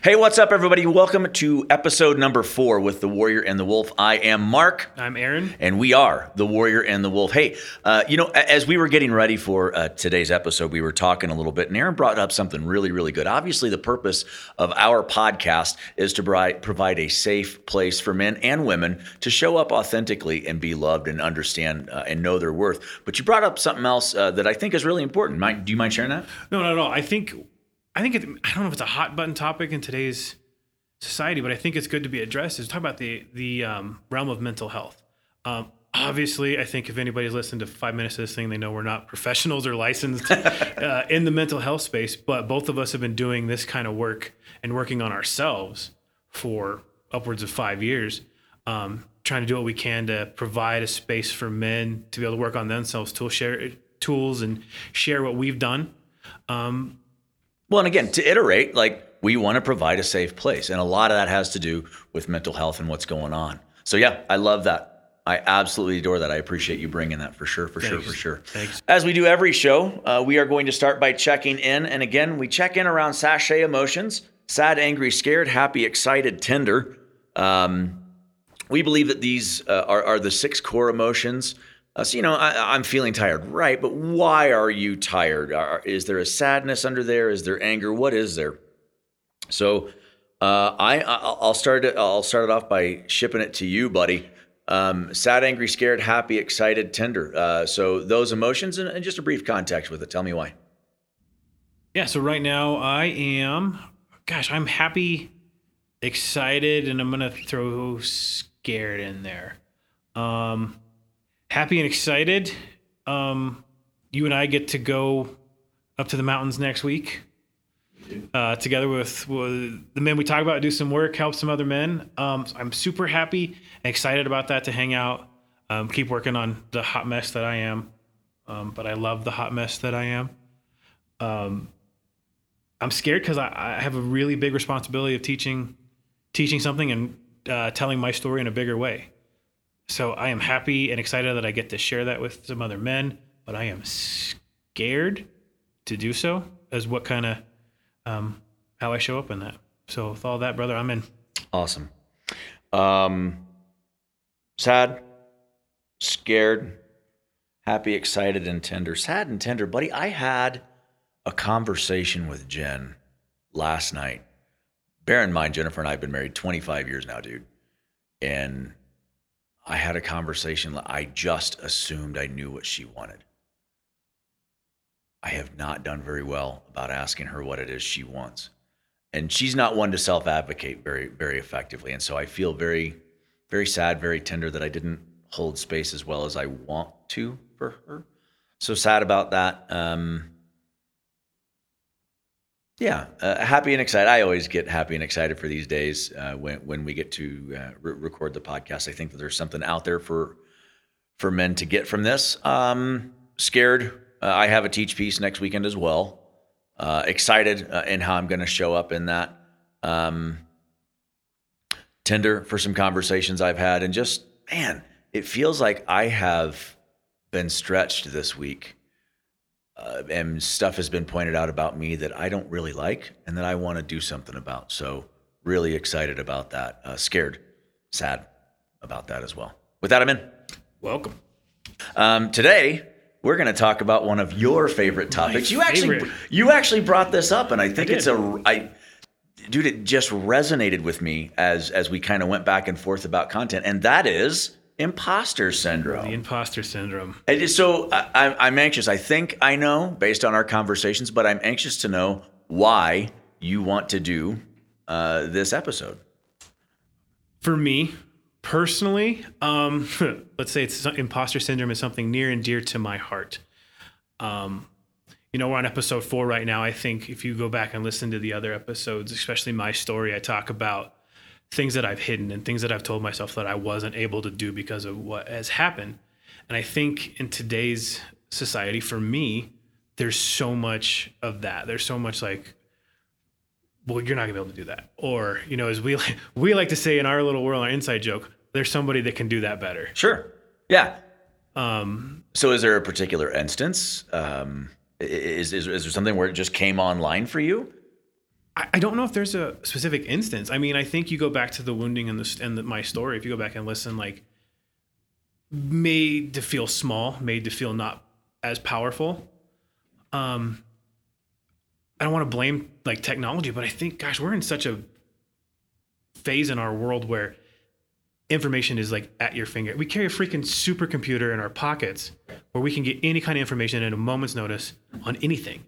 Hey, what's up, everybody? Welcome to episode number four with The Warrior and the Wolf. I am Mark. I'm Aaron. And we are The Warrior and the Wolf. Hey, uh, you know, as we were getting ready for uh, today's episode, we were talking a little bit, and Aaron brought up something really, really good. Obviously, the purpose of our podcast is to provide a safe place for men and women to show up authentically and be loved and understand uh, and know their worth. But you brought up something else uh, that I think is really important. Mind, do you mind sharing that? No, at all. I think I think it, I don't know if it's a hot button topic in today's society, but I think it's good to be addressed. Is talk about the the um, realm of mental health. Um, obviously, I think if anybody's listened to five minutes of this thing, they know we're not professionals or licensed uh, in the mental health space. But both of us have been doing this kind of work and working on ourselves for upwards of five years. Um, trying to do what we can to provide a space for men to be able to work on themselves, tool share tools, and share what we've done. Um, well, and again, to iterate, like we want to provide a safe place. And a lot of that has to do with mental health and what's going on. So, yeah, I love that. I absolutely adore that. I appreciate you bringing that for sure, for Thanks. sure, for sure. Thanks. As we do every show, uh, we are going to start by checking in. And again, we check in around SASHET emotions sad, angry, scared, happy, excited, tender. Um, we believe that these uh, are, are the six core emotions uh, so, you know, I, am feeling tired, right? But why are you tired? Are, is there a sadness under there? Is there anger? What is there? So, uh, I I'll start it. I'll start it off by shipping it to you, buddy. Um, sad, angry, scared, happy, excited, tender. Uh, so those emotions and, and just a brief context with it. Tell me why. Yeah. So right now I am, gosh, I'm happy, excited, and I'm gonna throw scared in there. Um, happy and excited. Um, you and I get to go up to the mountains next week. Uh, together with, with, the men we talk about, do some work, help some other men. Um, so I'm super happy and excited about that to hang out, um, keep working on the hot mess that I am. Um, but I love the hot mess that I am. Um, I'm scared because I, I, have a really big responsibility of teaching, teaching something and uh, telling my story in a bigger way. So I am happy and excited that I get to share that with some other men, but I am scared to do so as what kind of um, how I show up in that. So with all that, brother, I'm in. Awesome. Um, sad, scared, happy, excited, and tender. Sad and tender, buddy. I had a conversation with Jen last night. Bear in mind, Jennifer and I have been married 25 years now, dude. And I had a conversation. I just assumed I knew what she wanted. I have not done very well about asking her what it is she wants. And she's not one to self advocate very, very effectively. And so I feel very, very sad, very tender that I didn't hold space as well as I want to for her. So sad about that. Um, yeah, uh, happy and excited. I always get happy and excited for these days uh, when when we get to uh, re- record the podcast. I think that there's something out there for for men to get from this. Um, scared. Uh, I have a teach piece next weekend as well. Uh, excited uh, in how I'm going to show up in that. Um, tender for some conversations I've had, and just man, it feels like I have been stretched this week uh, and stuff has been pointed out about me that I don't really like and that I want to do something about. So, really excited about that. Uh, scared, sad about that as well. With that, I'm in. Welcome. Um, today, we're going to talk about one of your favorite topics. My you favorite. actually you actually brought this up, and I think I it's a I, dude. It just resonated with me as as we kind of went back and forth about content, and that is imposter syndrome. The imposter syndrome. So I, am anxious. I think I know based on our conversations, but I'm anxious to know why you want to do uh, this episode. For me personally, um, let's say it's imposter syndrome is something near and dear to my heart. Um, you know, we're on episode four right now. I think if you go back and listen to the other episodes, especially my story, I talk about things that I've hidden and things that I've told myself that I wasn't able to do because of what has happened. And I think in today's society, for me, there's so much of that. There's so much like, well, you're not gonna be able to do that. Or, you know, as we like, we like to say in our little world, our inside joke, there's somebody that can do that better. Sure. Yeah. Um, so is there a particular instance? Um, is, is, is there something where it just came online for you? I, don't know if there's a specific instance. I mean, I think you go back to the wounding and the and the, my story. If you go back and listen, like made to feel small, made to feel not as powerful. Um, I don't want to blame like technology, but I think, gosh, we're in such a phase in our world where information is like at your finger. We carry a freaking supercomputer in our pockets where we can get any kind of information at a moment's notice on anything.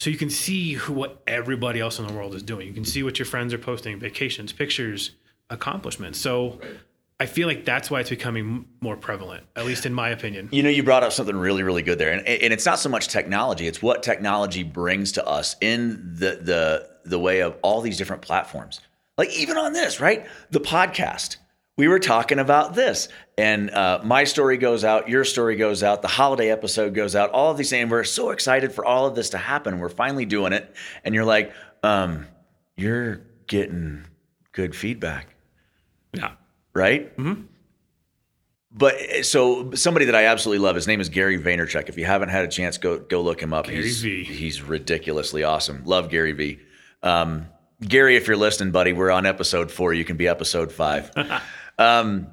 So you can see who, what everybody else in the world is doing. You can see what your friends are posting, vacations, pictures, accomplishments. So right. I feel like that's why it's becoming more prevalent, at least in my opinion. You know, you brought up something really, really good there, and, and it's not so much technology; it's what technology brings to us in the the the way of all these different platforms. Like even on this, right? The podcast. We were talking about this, and uh, my story goes out, your story goes out, the holiday episode goes out, all of these things. We're so excited for all of this to happen. We're finally doing it, and you're like, um, you're getting good feedback. Yeah right? Mm-hmm. But so somebody that I absolutely love, his name is Gary Vaynerchuk. If you haven't had a chance, go go look him up. Gary he's, V. He's ridiculously awesome. Love Gary V. Um, Gary, if you're listening, buddy, we're on episode four. You can be episode five. um,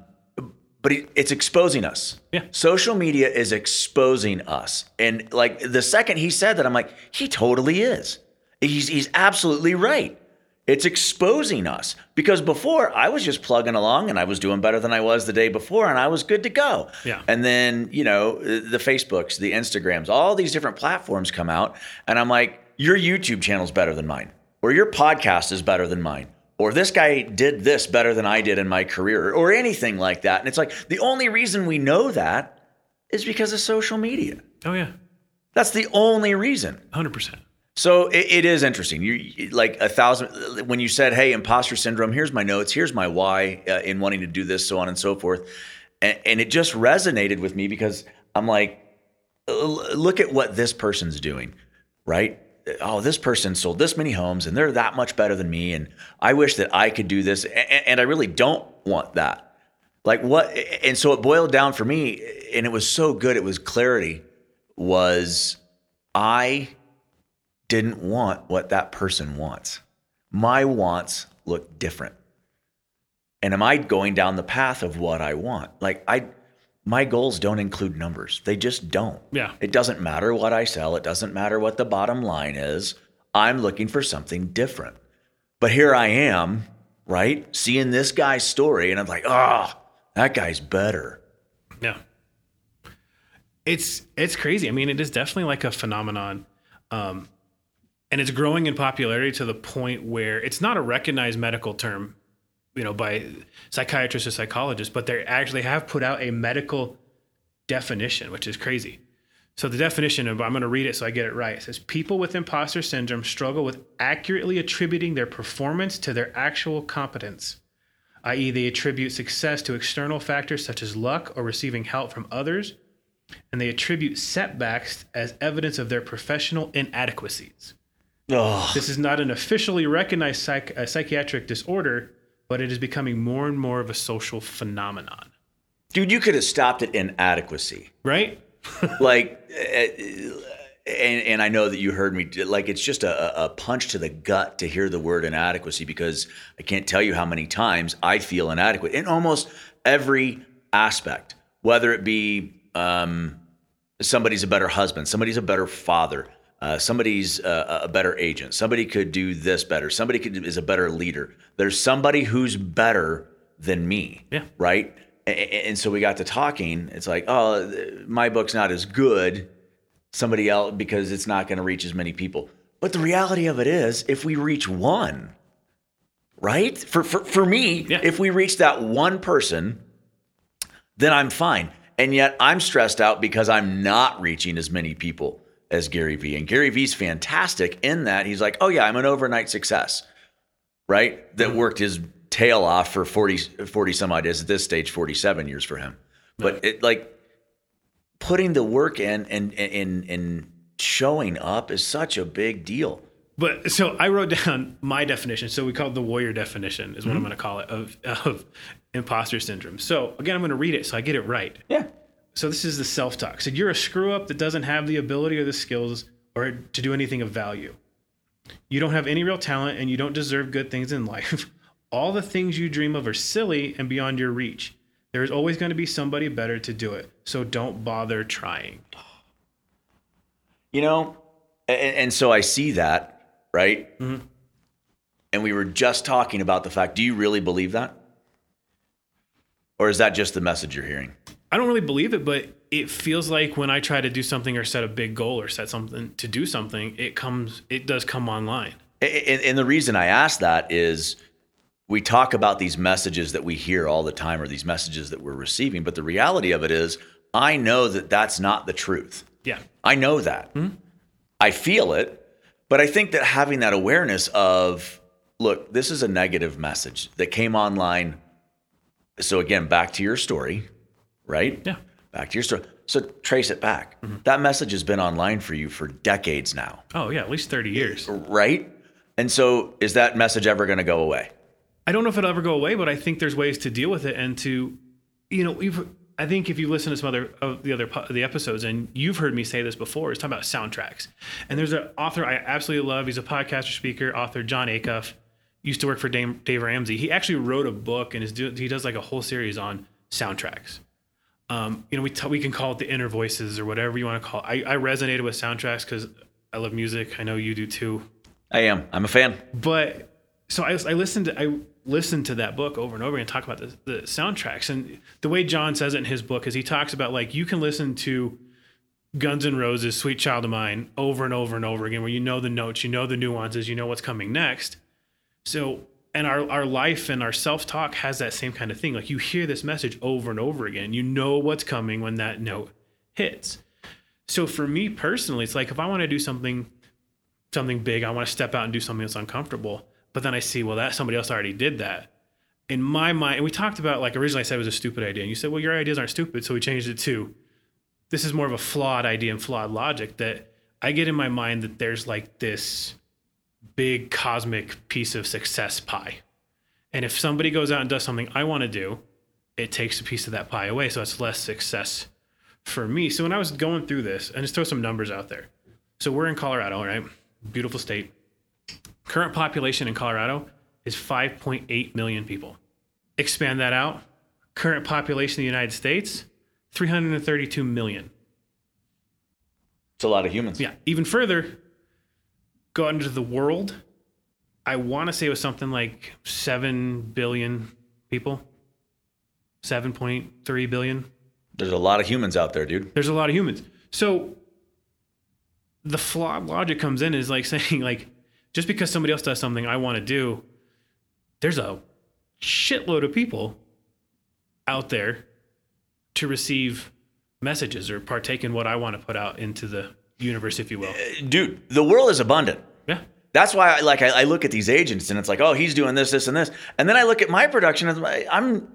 but it's exposing us. Yeah. Social media is exposing us. And like the second he said that, I'm like, he totally is. He's he's absolutely right. It's exposing us because before I was just plugging along and I was doing better than I was the day before and I was good to go. Yeah. And then, you know, the Facebooks, the Instagrams, all these different platforms come out and I'm like, your YouTube channel's better than mine or your podcast is better than mine or this guy did this better than I did in my career or anything like that. And it's like the only reason we know that is because of social media. Oh yeah. That's the only reason. 100%. So it, it is interesting. You like a thousand when you said, "Hey, imposter syndrome." Here's my notes. Here's my why uh, in wanting to do this, so on and so forth, and, and it just resonated with me because I'm like, look at what this person's doing, right? Oh, this person sold this many homes, and they're that much better than me, and I wish that I could do this, and, and I really don't want that. Like what? And so it boiled down for me, and it was so good. It was clarity. Was I didn't want what that person wants. My wants look different. And am I going down the path of what I want? Like I my goals don't include numbers. They just don't. Yeah. It doesn't matter what I sell, it doesn't matter what the bottom line is. I'm looking for something different. But here I am, right? Seeing this guy's story and I'm like, "Oh, that guy's better." Yeah. It's it's crazy. I mean, it is definitely like a phenomenon um, and it's growing in popularity to the point where it's not a recognized medical term, you know, by psychiatrists or psychologists, but they actually have put out a medical definition, which is crazy. So the definition of I'm going to read it so I get it right. It says people with imposter syndrome struggle with accurately attributing their performance to their actual competence, i.e., they attribute success to external factors such as luck or receiving help from others, and they attribute setbacks as evidence of their professional inadequacies. Oh. This is not an officially recognized psych- uh, psychiatric disorder, but it is becoming more and more of a social phenomenon. Dude, you could have stopped at inadequacy. Right? like, eh, and, and I know that you heard me, like, it's just a, a punch to the gut to hear the word inadequacy because I can't tell you how many times I feel inadequate in almost every aspect, whether it be um, somebody's a better husband, somebody's a better father, uh, somebody's uh, a better agent. Somebody could do this better. Somebody could, is a better leader. There's somebody who's better than me. Yeah. Right. And, and so we got to talking. It's like, oh, my book's not as good. Somebody else because it's not going to reach as many people. But the reality of it is, if we reach one, right? For for for me, yeah. if we reach that one person, then I'm fine. And yet I'm stressed out because I'm not reaching as many people as Gary Vee. And Gary Vee's fantastic in that he's like, oh, yeah, I'm an overnight success, right? That mm-hmm. worked his tail off for 40, 40 some odd. At this stage, 47 years for him. But it like putting the work in and, and, and showing up is such a big deal. But so I wrote down my definition. So we call it the warrior definition, is what mm-hmm. I'm going to call it of, of imposter syndrome. So again, I'm going to read it so I get it right. Yeah. So this is the self-talk. So you're a screw up that doesn't have the ability or the skills or to do anything of value. You don't have any real talent and you don't deserve good things in life. All the things you dream of are silly and beyond your reach. There is always going to be somebody better to do it. So don't bother trying. You know, and, and so I see that, right? Mhm. And we were just talking about the fact do you really believe that? Or is that just the message you're hearing? I don't really believe it, but it feels like when I try to do something or set a big goal or set something to do something, it comes, it does come online. And, and the reason I ask that is we talk about these messages that we hear all the time or these messages that we're receiving, but the reality of it is I know that that's not the truth. Yeah. I know that. Hmm? I feel it, but I think that having that awareness of, look, this is a negative message that came online. So again, back to your story, right? Yeah. Back to your story. So trace it back. Mm-hmm. That message has been online for you for decades now, Oh, yeah. At least 30 years. right? And so is that message ever going to go away? I don't know if it'll ever go away, but I think there's ways to deal with it and to, you know, we've, I think if you listen to some other of the other the episodes, and you've heard me say this before, is talking about soundtracks. And there's an author I absolutely love. He's a podcaster, speaker, author, Jon Acuff. Used to work for Dave, Dave Ramsey. He actually wrote a book and is do, he does like a whole series on soundtracks. Um, you know, we t- we can call it the inner voices or whatever you want to call it. I, I resonated with soundtracks because I love music. I know you do too I am. I'm a fan. but so I, I listened to I listened to that book over and over and talk about the, the soundtracks and the way John says it in his book is he talks about like you can listen to Guns N' Roses Sweet Child of Mine over and over and over again where you know the notes you know the nuances you know what's coming next so and our our life and our self-talk has that same kind of thing like you hear this message over and over again you know what's coming when that note hits so for me personally it's like if I want to do something something big. I want to step out and do something that's uncomfortable. But then I see, well, that somebody else already did that. In my mind, and we talked about like originally I said it was a stupid idea. And you said, well, your ideas aren't stupid. So we changed it to this is more of a flawed idea and flawed logic that I get in my mind that there's like this big cosmic piece of success pie. And if somebody goes out and does something I want to do, it takes a piece of that pie away. So it's less success for me. So when I was going through this, and just throw some numbers out there. So we're in Colorado, right? Beautiful state. Current population in Colorado is 5.8 million people. Expand that out. Current population in the United States, 332 million. It's a lot of humans. Yeah. Even further, go out into the world. I want to say it was something like 7 billion people. 7.3 billion. There's a lot of humans out there, dude. There's a lot of humans. So the flawed logic comes in is like saying like just because somebody else does something I want to do, there's a shitload of people out there to receive messages or partake in what I want to put out into the universe, if you will. Uh, dude, the world is abundant. That's why, I, like, I, I look at these agents and it's like, oh, he's doing this, this, and this, and then I look at my production and I'm, I'm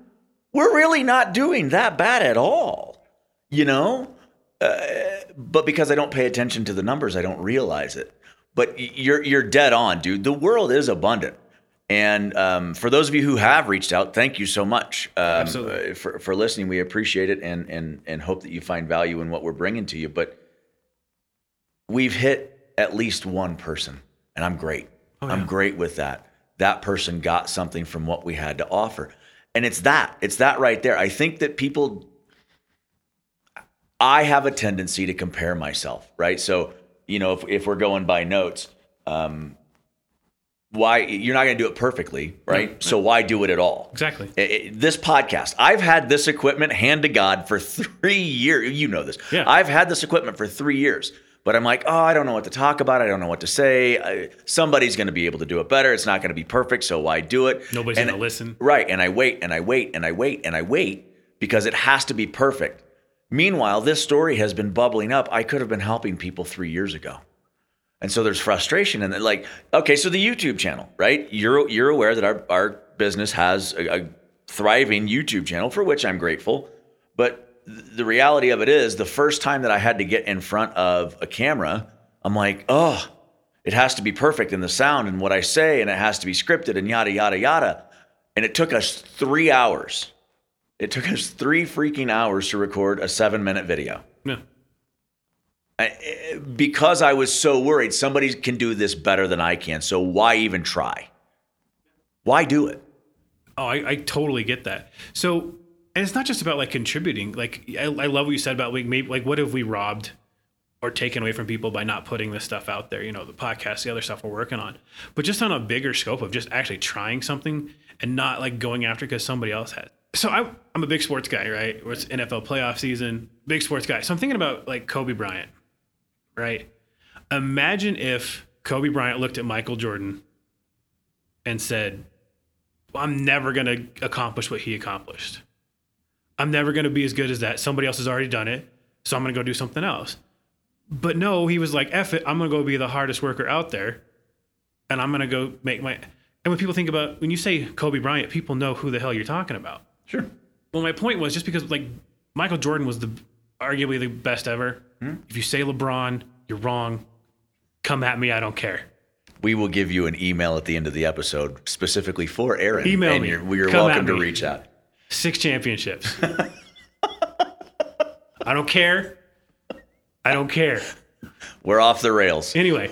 we're really not doing that bad at all, you know. Uh, but because I don't pay attention to the numbers, I don't realize it. But you're you're dead on, dude. The world is abundant, and um, for those of you who have reached out, thank you so much um, uh, for for listening. We appreciate it, and and and hope that you find value in what we're bringing to you. But we've hit at least one person, and I'm great. Oh, I'm great with that. That person got something from what we had to offer. And it's that. It's that right there. I think that people I have a tendency to compare myself, right? So, you know, if, if we're going by notes, um, why you're not going to do it perfectly, right? So why do it at all? Exactly. It- it- this podcast, I've had this equipment hand to God for three years. You know this. Yeah. I've had this equipment for three years, but I'm like, oh, I don't know what to talk about. I don't know what to say. I, somebody's going to be able to do it better. It's not going to be perfect, so why do it? Nobody's going to listen. Right. And I wait and I wait and I wait and I wait because it has to be perfect. Meanwhile, this story has been bubbling up. I could have been helping people three years ago. And so there's frustration and like, okay, so the YouTube channel, right? You're you're aware that our, our business has a, a thriving YouTube channel for which I'm grateful. But the reality of it is the first time that I had to get in front of a camera, I'm like, oh, it has to be perfect in the sound and what I say, and it has to be scripted and yada yada yada. And it took us three hours. It took us three freaking hours to record a seven minute video. Yeah. I, because I was so worried somebody can do this better than I can. So why even try? Why do it? Oh, I, I totally get that. So, and it's not just about like contributing. Like, I, I love what you said about like maybe like what have we robbed or taken away from people by not putting this stuff out there? You know, the podcast, the other stuff we're working on, but just on a bigger scope of just actually trying something and not like going after because somebody else had. So I, I'm a big sports guy, right? It's NFL playoff season, big sports guy. So I'm thinking about like Kobe Bryant, right? Imagine if Kobe Bryant looked at Michael Jordan and said, I'm never going to accomplish what he accomplished. I'm never going to be as good as that. Somebody else has already done it. So I'm going to go do something else. But no, he was like, F it. I'm going to go be the hardest worker out there. And I'm going to go make my. And when people think about, when you say Kobe Bryant, people know who the hell you're talking about. Sure. Well, my point was just because, like, Michael Jordan was the arguably the best ever. Hmm? If you say LeBron, you're wrong. Come at me. I don't care we will give you an email at the end of the episode specifically for Aaron. Email and me. You're, you're welcome to reach out. Six championships. I don't care. I don't care. We're off the rails. Anyway,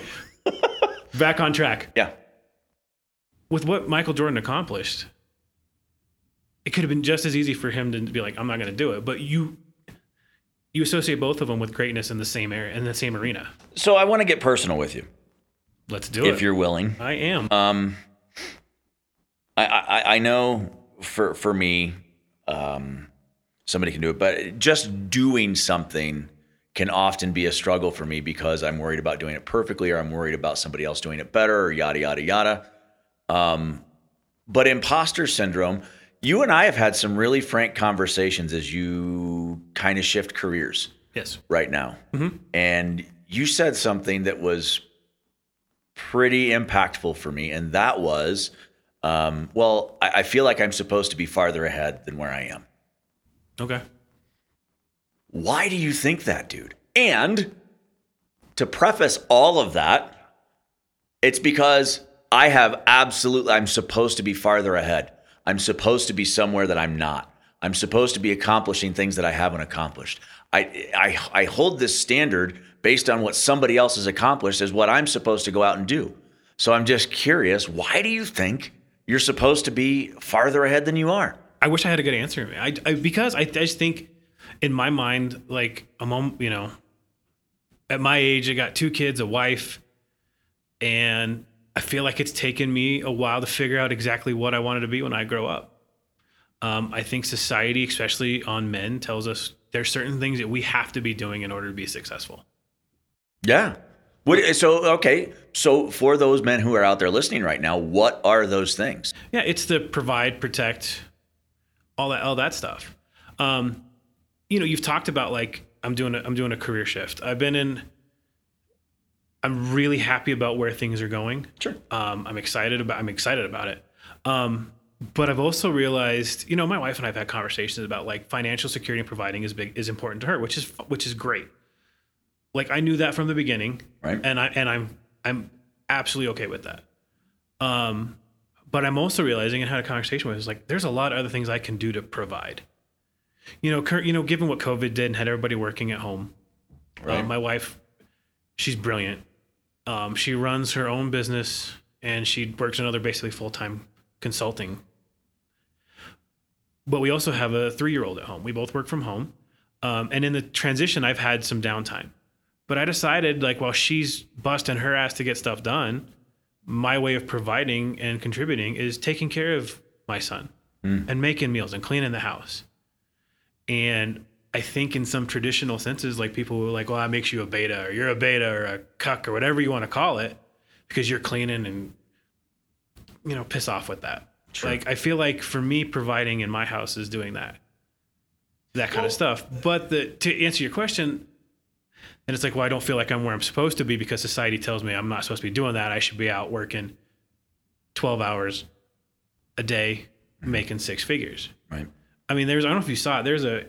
back on track. Yeah. With what Michael Jordan accomplished, it could have been just as easy for him to be like, "I'm not going to do it," but you you associate both of them with greatness in the same area in the same arena. So I want to get personal with you. Let's do if it. If you're willing. I am. Um, I, I, I know for for me, um, somebody can do it, but just doing something can often be a struggle for me because I'm worried about doing it perfectly, or I'm worried about somebody else doing it better, or yada yada yada. Um, but imposter syndrome. You and I have had some really frank conversations as you kind of shift careers. Yes. Right now, mm-hmm. and you said something that was pretty impactful for me, and that was, um, well, I, I feel like I'm supposed to be farther ahead than where I am. Okay. Why do you think that, dude? And to preface all of that, it's because I have absolutely, I'm supposed to be farther ahead. I'm supposed to be somewhere that I'm not. I'm supposed to be accomplishing things that I haven't accomplished. I, I, I hold this standard based on what somebody else has accomplished as what I'm supposed to go out and do. So I'm just curious, why do you think you're supposed to be farther ahead than you are? I wish I had a good answer. I, I because I, I just think in my mind, like a moment, you know, at my age, I got two kids, a wife, and I feel like it's taken me a while to figure out exactly what I wanted to be when I grow up. Um, I think society, especially on men, tells us there's certain things that we have to be doing in order to be successful. Yeah. What, so okay, so for those men who are out there listening right now, what are those things? Yeah, it's the provide, protect, all that, all that stuff. Um, you know, you've talked about like I'm doing, a, I'm doing a career shift. I've been in. I'm really happy about where things are going. Sure. Um, I'm excited about. I'm excited about it. Um, but I've also realized, you know, my wife and I've had conversations about like financial security and providing is big is important to her, which is which is great like I knew that from the beginning, right? And I and I'm I'm absolutely okay with that. Um, but I'm also realizing and had a conversation with is like there's a lot of other things I can do to provide. You know, cur- you know, given what COVID did and had everybody working at home, right? Uh, my wife, she's brilliant. Um, she runs her own business and she works another basically full time consulting. But we also have a three year old at home. We both work from home. Um, and in the transition, I've had some downtime. But I decided, like, while she's busting her ass to get stuff done, my way of providing and contributing is taking care of my son mm. and making meals and cleaning the house. And I think in some traditional senses, like people were like, well, that makes you a beta or you're a beta or a cuck or whatever you want to call it because you're cleaning and, you know, piss off with that. True. Like, I feel like for me, providing in my house is doing that, that kind well, of stuff. But the, to answer your question, and it's like, well, I don't feel like I'm where I'm supposed to be because society tells me I'm not supposed to be doing that. I should be out working 12 hours a day, making six figures. Right. I mean, there's, I don't know if you saw it, there's a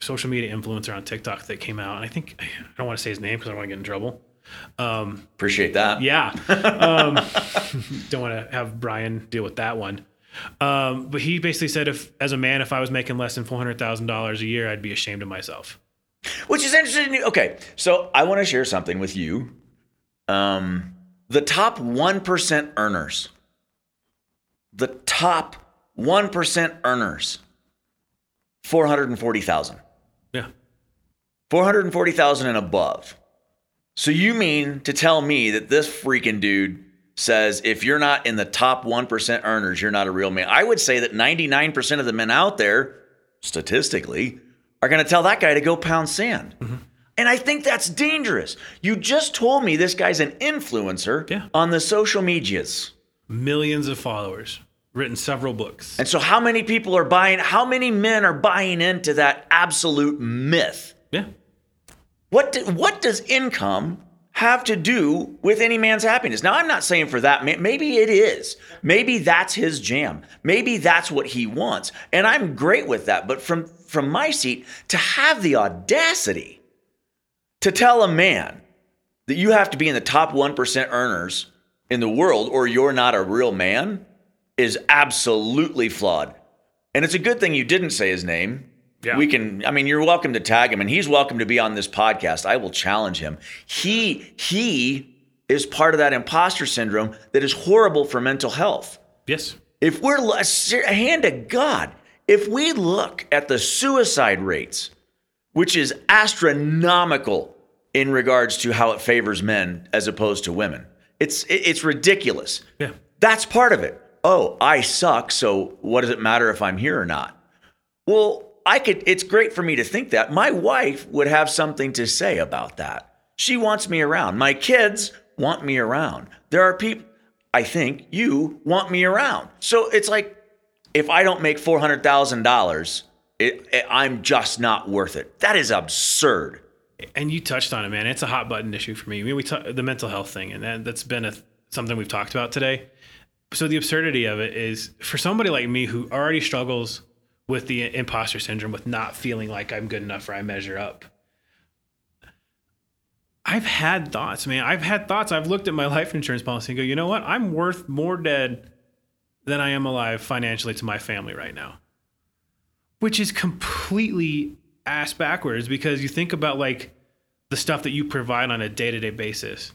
social media influencer on TikTok that came out. And I think, I don't want to say his name because I don't want to get in trouble. Um, Appreciate that. Yeah. Um, don't want to have Brian deal with that one. Um, but he basically said, if as a man, if I was making less than $400,000 a year, I'd be ashamed of myself. Which is interesting. Okay, so I want to share something with you. Um, the top 1% earners, the top 1% earners, 440,000. Yeah. 440,000 and above. So you mean to tell me that this freaking dude says if you're not in the top 1% earners, you're not a real man? I would say that 99% of the men out there, statistically, are going to tell that guy to go pound sand. Mm-hmm. And I think that's dangerous. You just told me this guy's an influencer Yeah. on the social medias. Millions of followers, written several books. And so, how many people are buying, how many men are buying into that absolute myth? Yeah. What, do, what does income have to do with any man's happiness? Now, I'm not saying for that man, maybe it is. Maybe that's his jam. Maybe that's what he wants. And I'm great with that. But from, from my seat, to have the audacity to tell a man that you have to be in the top 1% earners in the world or you're not a real man is absolutely flawed. And it's a good thing you didn't say his name. Yeah. We can I mean you're welcome to tag him and he's welcome to be on this podcast. I will challenge him. He he is part of that imposter syndrome that is horrible for mental health. Yes. If we're a hand to God, if we look at the suicide rates, which is astronomical in regards to how it favors men as opposed to women, it's it's ridiculous. Yeah. That's part of it. Oh, I suck, so what does it matter if I'm here or not? Well, I could it's great for me to think that. My wife would have something to say about that. She wants me around. My kids want me around. There are people I think you want me around. So it's like if I don't make $400,000, it, it, I'm just not worth it. That is absurd. And you touched on it, man. It's a hot button issue for me. I mean, we ta- the mental health thing, and that, that's been a, something we've talked about today. So the absurdity of it is for somebody like me who already struggles with the imposter syndrome, with not feeling like I'm good enough or I measure up. I've had thoughts, man. I've had thoughts. I've looked at my life insurance policy and go, you know what? I'm worth more dead than I am alive financially to my family right now. Which is completely ass backwards because you think about like the stuff that you provide on a day-to-day basis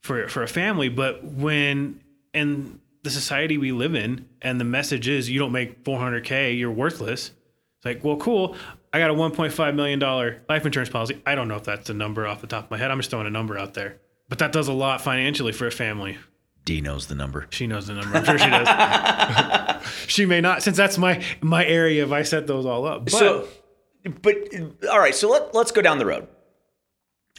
for for a family, but when in the society we live in and the message is you don't make 400k, you're worthless. It's like, well, cool. I got a 1.5 million dollar life insurance policy. I don't know if that's a number off the top of my head. I'm just throwing a number out there. But that does a lot financially for a family. D knows the number. She knows the number. I'm sure she does. she may not, since that's my my area. If I set those all up, but so, but all right. So let let's go down the road.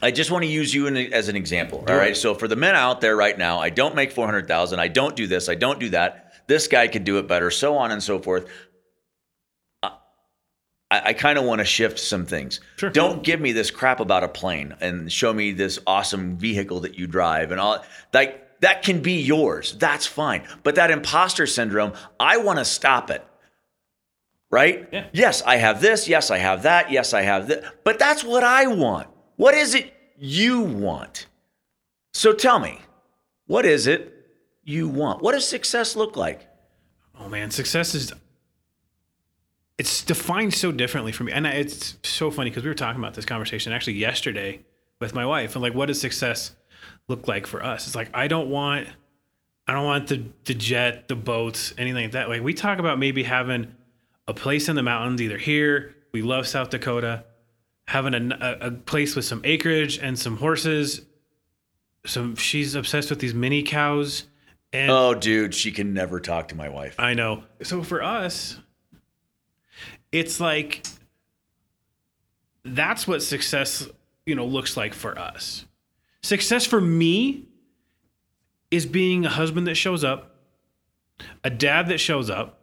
I just want to use you in, as an example. All right. So for the men out there right now, I don't make four hundred thousand. I don't do this. I don't do that. This guy could do it better. So on and so forth. I, I kind of want to shift some things. Sure. Don't give me this crap about a plane and show me this awesome vehicle that you drive and all. Like that can be yours. That's fine. But that imposter syndrome, I want to stop it right? Yeah. Yes, I have this. Yes, I have that. Yes, I have that. But that's what I want. What is it you want? So tell me, what is it you want? What does success look like? Oh man, success is it's defined so differently for me. And it's so funny because we were talking about this conversation actually yesterday with my wife and like what does success look like for us? It's like I don't want I don't want the the jet, the boats, anything like that. Like we talk about maybe having a place in the mountains either here, we love South Dakota, having a, a, place with some acreage and some horses. Some she's obsessed with these mini cows and Oh, dude, she can never talk to my wife. I know. So for us, it's like that's what success, you know, looks like for us. Success for me is being a husband that shows up, a dad that shows up,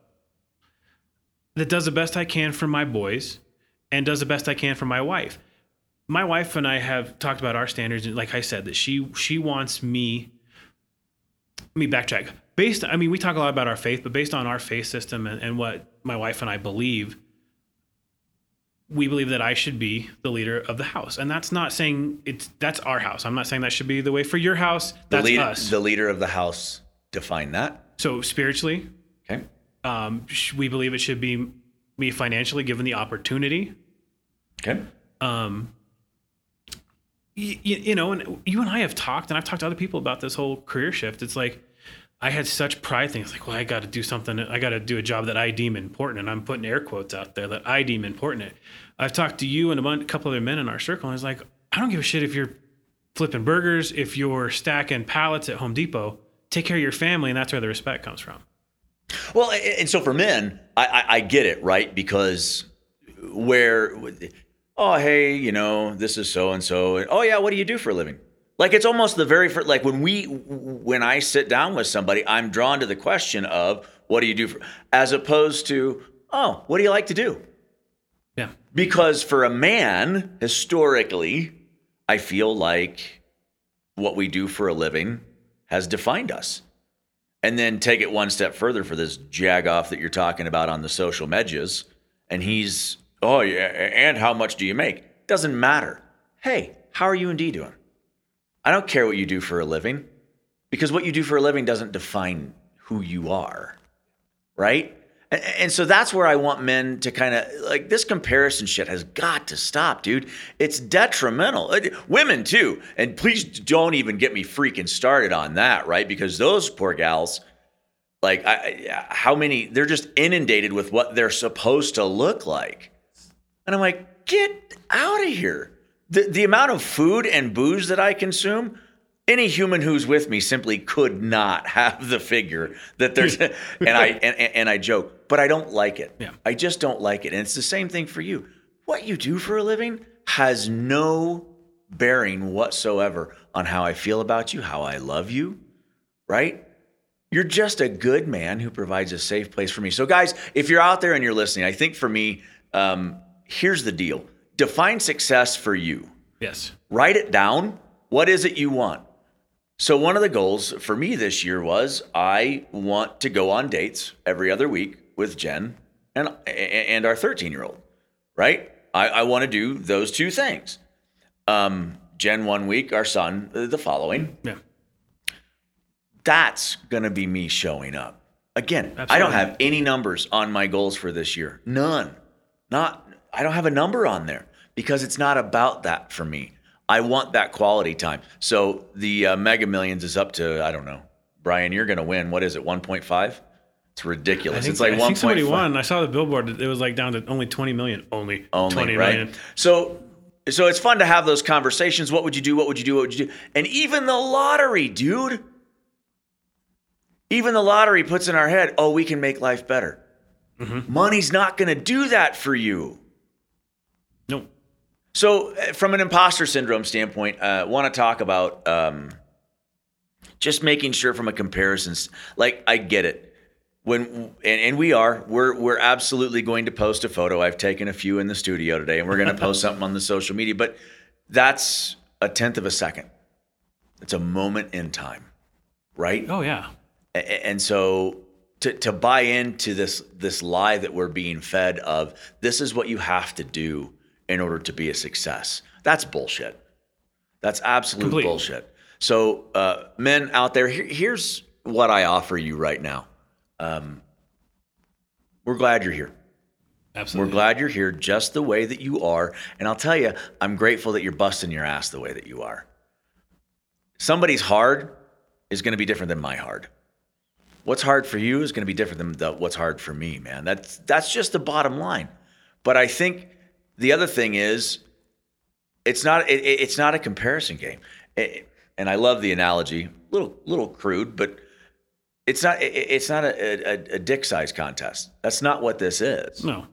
that does the best I can for my boys, and does the best I can for my wife. My wife and I have talked about our standards, and like I said, that she she wants me let me backtrack. Based, I mean, we talk a lot about our faith, but based on our faith system and, and what my wife and I believe, we believe that I should be the leader of the house. And that's not saying it's that's our house. I'm not saying that should be the way for your house. The, That's lead- us. the leader of the house define that. so spiritually, Okay. um, we believe it should be me financially given the opportunity. Okay. um, you, you know, and you and I have talked, and I've talked to other people about this whole career shift. It's like I had such pride things like, well, I got to do something. I got to do a job that I deem important, and I'm putting air quotes out there that I deem important. I've talked to you and a, couple other men in our circle, and it's like, I don't give a shit if you're flipping burgers, if you're stacking pallets at Home Depot. Take care of your family, and that's where the respect comes from. Well, and so for men, I, I, I get it, right? Because where, oh, hey, you know, this is so and so. Oh, yeah, what do you do for a living? Like it's almost the very first, like when we, when I sit down with somebody, I'm drawn to the question of what do you do for, as opposed to, oh, what do you like to do? Yeah. Because for a man, historically, I feel like what we do for a living has defined us. And then take it one step further for this jagoff that you're talking about on the social medias. And he's, oh, yeah, and how much do you make? Doesn't matter. Hey, how are you and D doing? I don't care what you do for a living because what you do for a living doesn't define who you are. Right? And, so that's where I want men to kind of like this comparison shit has got to stop, dude. It's detrimental. Women too. And please don't even get me freaking started on that, right? Because those poor gals, like, I, how many, they're just inundated with what they're supposed to look like. And I'm like, get out of here. The, the amount of food and booze that I consume, any human who's with me simply could not have the figure that there's and I and, and I joke, but I don't like it. Yeah. I just don't like it. And it's the same thing for you. What you do for a living has no bearing whatsoever on how I feel about you, how I love you, right? You're just a good man who provides a safe place for me. So, guys, if you're out there and you're listening, I think for me, um, here's the deal define success for you. Yes. Write it down. What is it you want? So one of the goals for me this year was I want to go on dates every other week with Jen and and our 13 year old, right? I, I want to do those two things. Um, Jen one week, our son the following. Yeah. That's gonna be me showing up. Again, I don't have any numbers on my goals for this year. None. Not I don't have a number on there because it's not about that for me. I want that quality time. So the uh, Mega Millions is up to I don't know. Brian, you're going to win. What is it? 1.5? It's ridiculous. Think, it's like I think somebody 1.5 won. I saw the billboard. It was like down to only 20 million. Only, only, 20 right? million. So so it's fun to have those conversations. What would you do? What would you do? What would you do? And even the lottery, dude. Even the lottery puts in our head, oh, we can make life better. Mm-hmm. Money's not going to do that for you. No. So, uh, from an imposter syndrome standpoint, uh, want to talk about um, just making sure from a comparison. Like, I get it. When and, and we are, we're we're absolutely going to post a photo. I've taken a few in the studio today, and we're going to post something on the social media. But that's a tenth of a second. It's a moment in time, right? Oh, yeah. A- a- and so to, to buy into this this lie that we're being fed of this is what you have to do in order to be a success that's bullshit that's absolute Complete. bullshit so uh, men out there here, here's what i offer you right now um, we're glad you're here Absolutely. we're glad you're here just the way that you are and i'll tell you i'm grateful that you're busting your ass the way that you are somebody's hard is going to be different than my hard what's hard for you is going to be different than the, what's hard for me, man. That's that's just the bottom line. But I think the other thing is, it's not it, it- it's not a comparison game. It- and I love the analogy, little little crude, but it's not it- it's not a, a, a dick size contest. That's not what this is. No.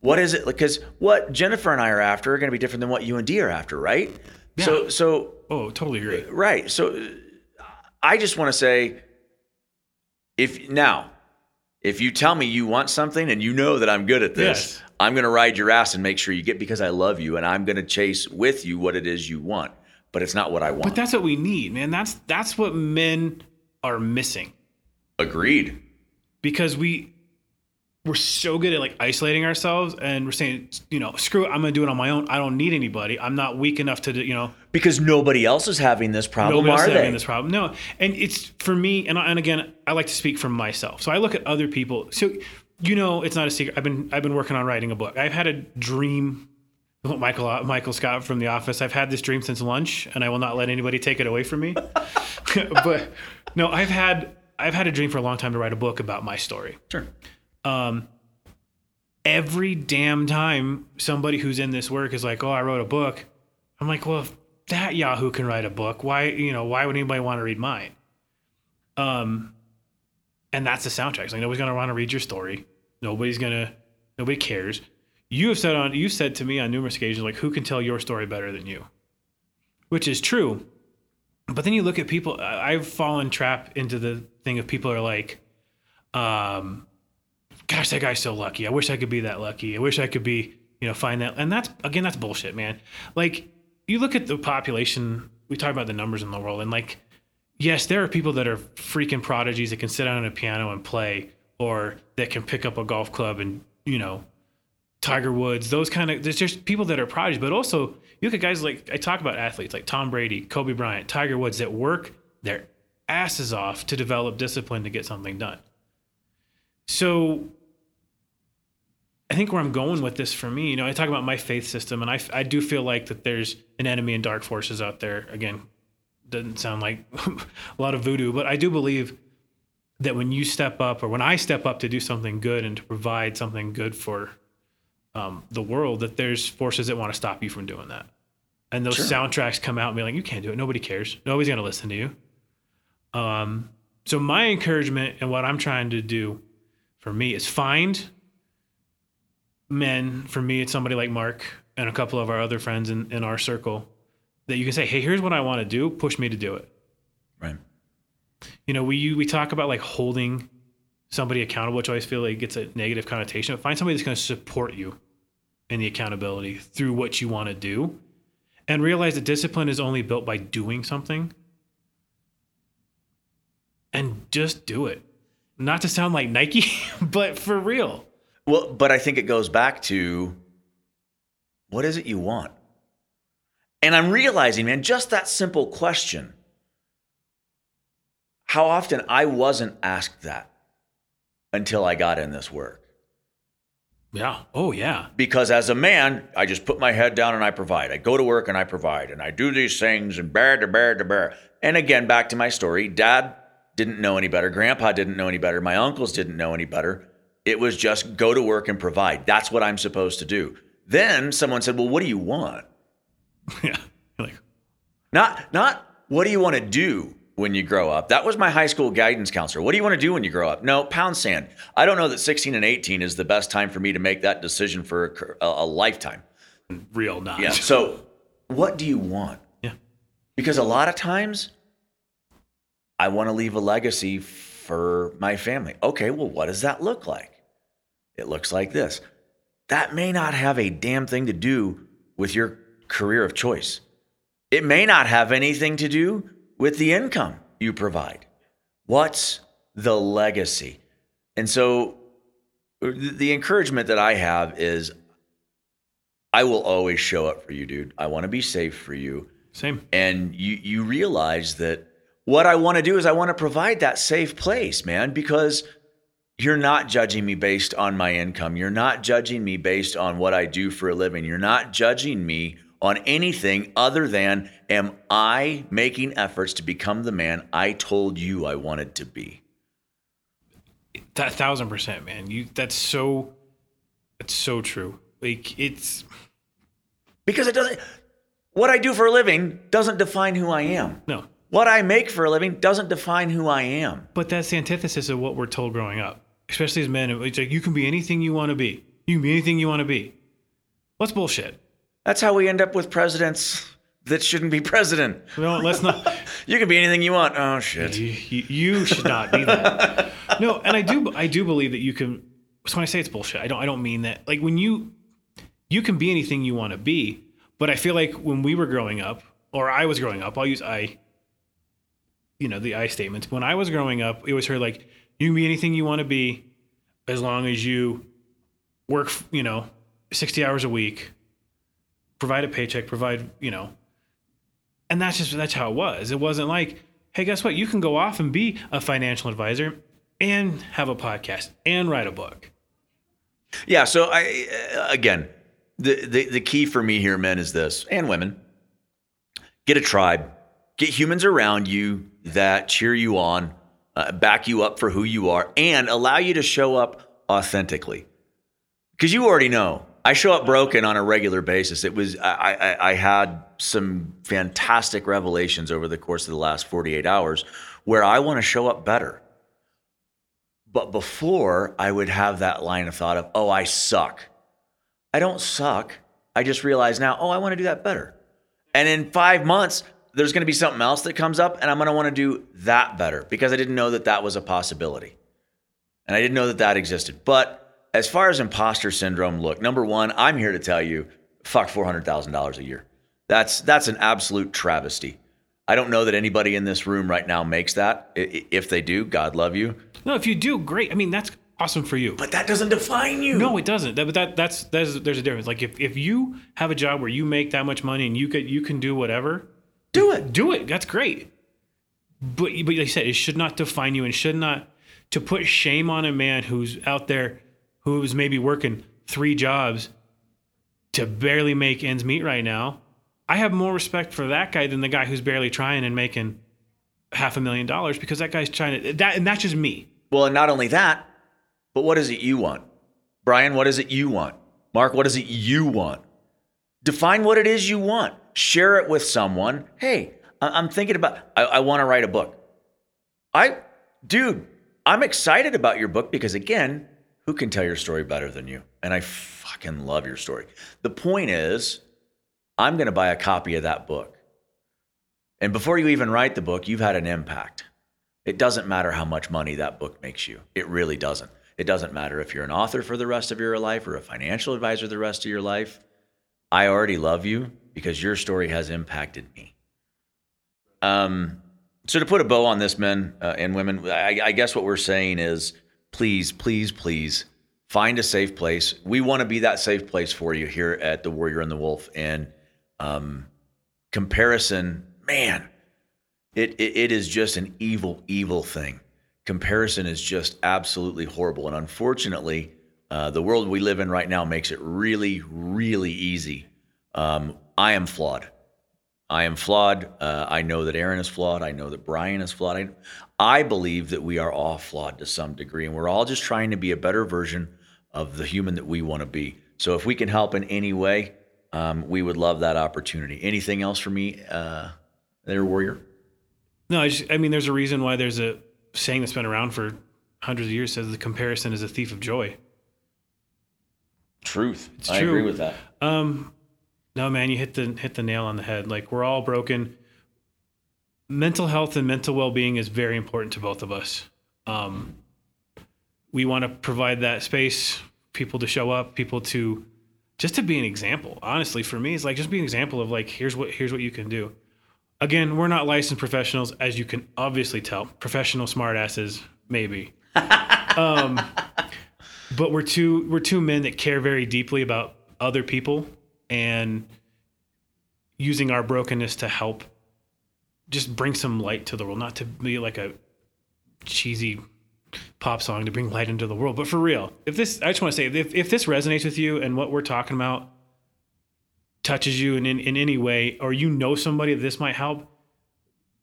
What is it? Because what Jennifer and I are after are going to be different than what you and D are after, right? So so Oh, totally agree. Right. So I just want to say if now if you tell me you want something and you know that I'm good at this, Yes. I'm going to ride your ass and make sure you get because I love you and I'm going to chase with you what it is you want, but it's not what I want. But that's what we need, man. That's that's what men are missing Agreed. because we we're so good at like isolating ourselves and we're saying, you know, screw it, I'm gonna do it on my own. I don't need anybody. I'm not weak enough to, do- you know, Because nobody else is having this problem, nobody are is they? having this problem. No, and it's for me, and I- and again, I like to speak for myself. So I look at other people. So you know, it's not a secret. I've been I've been working on writing a book. I've had a dream Michael Michael Scott from The Office. I've had this dream since lunch, and I will not let anybody take it away from me. but no, I've had I've had a dream for a long time to write a book about my story. Sure. Um, every damn time somebody who's in this work is like, "Oh, I wrote a book," I'm like, "Well, if that Yahoo can write a book, why you know why would anybody want to read mine?" Um, and that's the soundtrack. Like nobody's gonna want to read your story. Nobody's gonna. Nobody cares you have said on you said to me on numerous occasions like who can tell your story better than you which is true but then you look at people i've fallen trap into the thing of people are like um gosh that guy's so lucky i wish i could be that lucky i wish i could be you know find that and that's again that's bullshit man like you look at the population we talk about the numbers in the world and like yes there are people that are freaking prodigies that can sit down on a piano and play or that can pick up a golf club and you know Tiger Woods, those kind of there's just people that are prodigies, but also you look at guys like I talk about athletes like Tom Brady, Kobe Bryant, Tiger Woods that work their asses off to develop discipline to get something done. So I think where I'm going with this for me, you know, I talk about my faith system, and I, I do feel like that there's an enemy and dark forces out there. Again, doesn't sound like a lot of voodoo, but I do believe that when you step up, or when I step up to do something good and to provide something good for um, the world that there's forces that want to stop you from doing that. And those sure. soundtracks come out and be like, you can't do it. Nobody cares. Nobody's going to listen to you. Um, so my encouragement and what I'm trying to do for me is find men. For me, it's somebody like Mark and a couple of our other friends in, in our circle that you can say, hey, here's what I want to do. Push me to do it. Right. You know, we we talk about like holding somebody accountable, which I always feel like gets a negative connotation. But find somebody that's going to support you in the accountability through what you want to do and realize that discipline is only built by doing something and just do it. Not to sound like Nike, but for real. Well, but I think it goes back to what is it you want? And I'm realizing, man, just that simple question. How often I wasn't asked that until I got in this work. Yeah. Oh, yeah. Because as a man, I just put my head down and I provide. I go to work and I provide and I do these things and bear to bear to bear. And again, back to my story dad didn't know any better. Grandpa didn't know any better. My uncles didn't know any better. It was just go to work and provide. That's what I'm supposed to do. Then someone said, Well, what do you want? Yeah. Like, not, not what do you want to do? when you grow up. That was my high school guidance counselor. What do you want to do when you grow up? No, pound sand. I don't know that 16 and 18 is the best time for me to make that decision for a, a lifetime. Real not. Yeah. So, what do you want? Yeah. Because a lot of times, I want to leave a legacy for my family. Okay, well, what does that look like? It looks like this. That may not have a damn thing to do with your career of choice. It may not have anything to do with the income you provide? What's the legacy? And so the encouragement that I have is I will always show up for you, dude. I want to be safe for you. Same. And you you realize that what I want to do is I want to provide that safe place, man, because you're not judging me based on my income. You're not judging me based on what I do for a living. You're not judging me on anything other than am I making efforts to become the man I told you I wanted to be? That thousand percent, man. You that's so that's so true. Like it's because it doesn't what I do for a living doesn't define who I am. No. What I make for a living doesn't define who I am. But that's the antithesis of what we're told growing up, especially as men. It's like you can be anything you want to be. You can be anything you want to be. What's bullshit? That's how we end up with presidents that shouldn't be president. No, let's not. you can be anything you want. Oh shit. You, you, you should not be that. no, and I do. I do believe that you can. So when I say it's bullshit, I don't. I don't mean that. Like when you, you can be anything you want to be. But I feel like when we were growing up, or I was growing up, I'll use I. You know the I statements. When I was growing up, it was her like, you can be anything you want to be, as long as you work. You know, sixty hours a week provide a paycheck, provide, you know. And that's just that's how it was. It wasn't like, hey, guess what? You can go off and be a financial advisor and have a podcast and write a book. Yeah, so I again, the, the the key for me here, men, is this, and women. Get a tribe. Get humans around you that cheer you on, uh, back you up for who you are, and allow you to show up authentically. Because you already know, I show up broken on a regular basis. It was I, I, I had some fantastic revelations over the course of the last 48 hours where I want to show up better. But before I would have that line of thought of, oh, I suck. I don't suck. I just realize now, oh, I want to do that better. And in five months, there's going to be something else that comes up, and I'm going to want to do that better because I didn't know that that was a possibility. And I didn't know that that existed. But as far as imposter syndrome, look, number one, I'm here to tell you, fuck $400,000 a year. That's, that's an absolute travesty. I don't know that anybody in this room right now makes that. If they do, God love you. No, if you do, great. I mean, that's awesome for you. But that doesn't define you. No, it doesn't. That, but that that's there's there's a difference. Like if, if you have a job where you make that much money and you could you can do whatever, do it. Do it. That's great. But but like I said, it should not define you and should not to put shame on a man who's out there who's maybe working three jobs to barely make ends meet right now I have more respect for that guy than the guy who's barely trying and making half a million dollars because that guy's trying to that and that's just me. Well, and not only that, but what is it you want? Brian, what is it you want? Mark, what is it you want? Define what it is you want. Share it with someone. Hey, I'm thinking about I, I want to write a book. I dude, I'm excited about your book because again, who can tell your story better than you? And I fucking love your story. The point is, I'm going to buy a copy of that book. And before you even write the book, you've had an impact. It doesn't matter how much money that book makes you. It really doesn't. It doesn't matter if you're an author for the rest of your life or a financial advisor the rest of your life. I already love you because your story has impacted me. Um, so to put a bow on this, men uh, and women, I, I guess what we're saying is, please, please, please find a safe place. We want to be that safe place for you here at the Warrior and the Wolf, and um, comparison, man, it, it, it is just an evil, evil thing. Comparison is just absolutely horrible. And unfortunately, uh, the world we live in right now makes it really, really easy. Um, I am flawed. I am flawed. Uh, I know that Aaron is flawed. I know that Brian is flawed. I, I believe that we are all flawed to some degree, and we're all just trying to be a better version of the human that we want to be. So if we can help in any way, um, we would love that opportunity. Anything else for me, uh, there, Warrior? No, I, just, I mean, there's a reason why there's a saying that's been around for hundreds of years says the comparison is a thief of joy. Truth. It's I true. agree with that. Um, no, man, you hit the hit the nail on the head. Like we're all broken. Mental health and mental well being is very important to both of us. Um, we want to provide that space, people to show up, people to just to be an example. Honestly, for me, it's like just be an example of like here's what here's what you can do. Again, we're not licensed professionals, as you can obviously tell. Professional smartasses, maybe. um, but we're two we're two men that care very deeply about other people and using our brokenness to help just bring some light to the world, not to be like a cheesy pop song to bring light into the world. But for real, if this, I just want to say, if, if this resonates with you and what we're talking about touches you in, in, in any way, or you know somebody that this might help,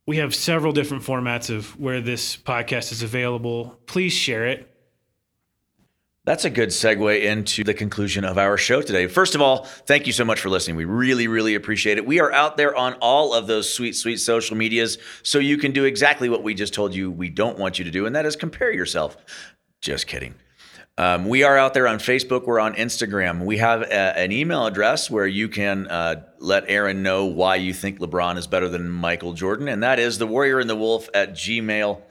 we have several different formats of where this podcast is available. Please share it. That's a good segue into the conclusion of our show today. First of all, thank you so much for listening. We really, really appreciate it. We are out there on all of those sweet, sweet social medias, so you can do exactly what we just told you we don't want you to do, and that is compare yourself. Just kidding. Um, we are out there on Facebook. We're on Instagram. We have a, an email address where you can uh, let Aaron know why you think LeBron is better than Michael Jordan, and that is the warrior and the wolf at gmail.com.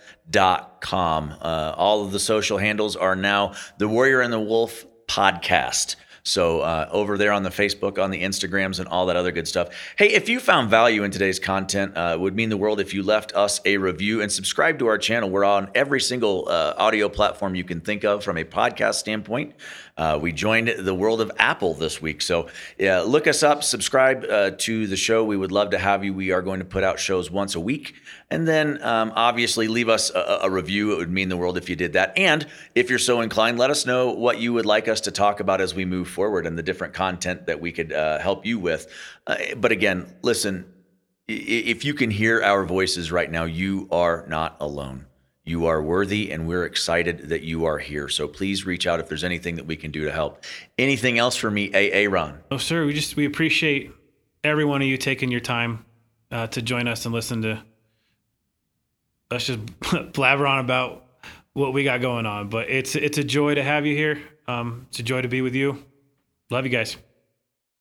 Uh, all of the social handles are now the Warrior and the Wolf podcast. So uh, over there on the Facebook, on the Instagrams, and all that other good stuff. Hey, if you found value in today's content, uh, it would mean the world if you left us a review and subscribe to our channel. We're on every single uh, audio platform you can think of from a podcast standpoint. Uh, we joined the world of Apple this week. So yeah, look us up, subscribe uh, to the show. We would love to have you. We are going to put out shows once a week. And then um, obviously leave us a, a, review. It would mean the world if you did that. And if you're so inclined, let us know what you would like us to talk about as we move forward and the different content that we could uh, help you with. Uh, but again, listen, if you can hear our voices right now, you are not alone. You are worthy, and we're excited that you are here. So please reach out if there's anything that we can do to help. Anything else for me, AA Ron? Oh, sir. We just we appreciate every one of you taking your time uh, to join us and listen to us just blabber on about what we got going on. But it's it's a joy to have you here. Um, it's a joy to be with you. Love you guys.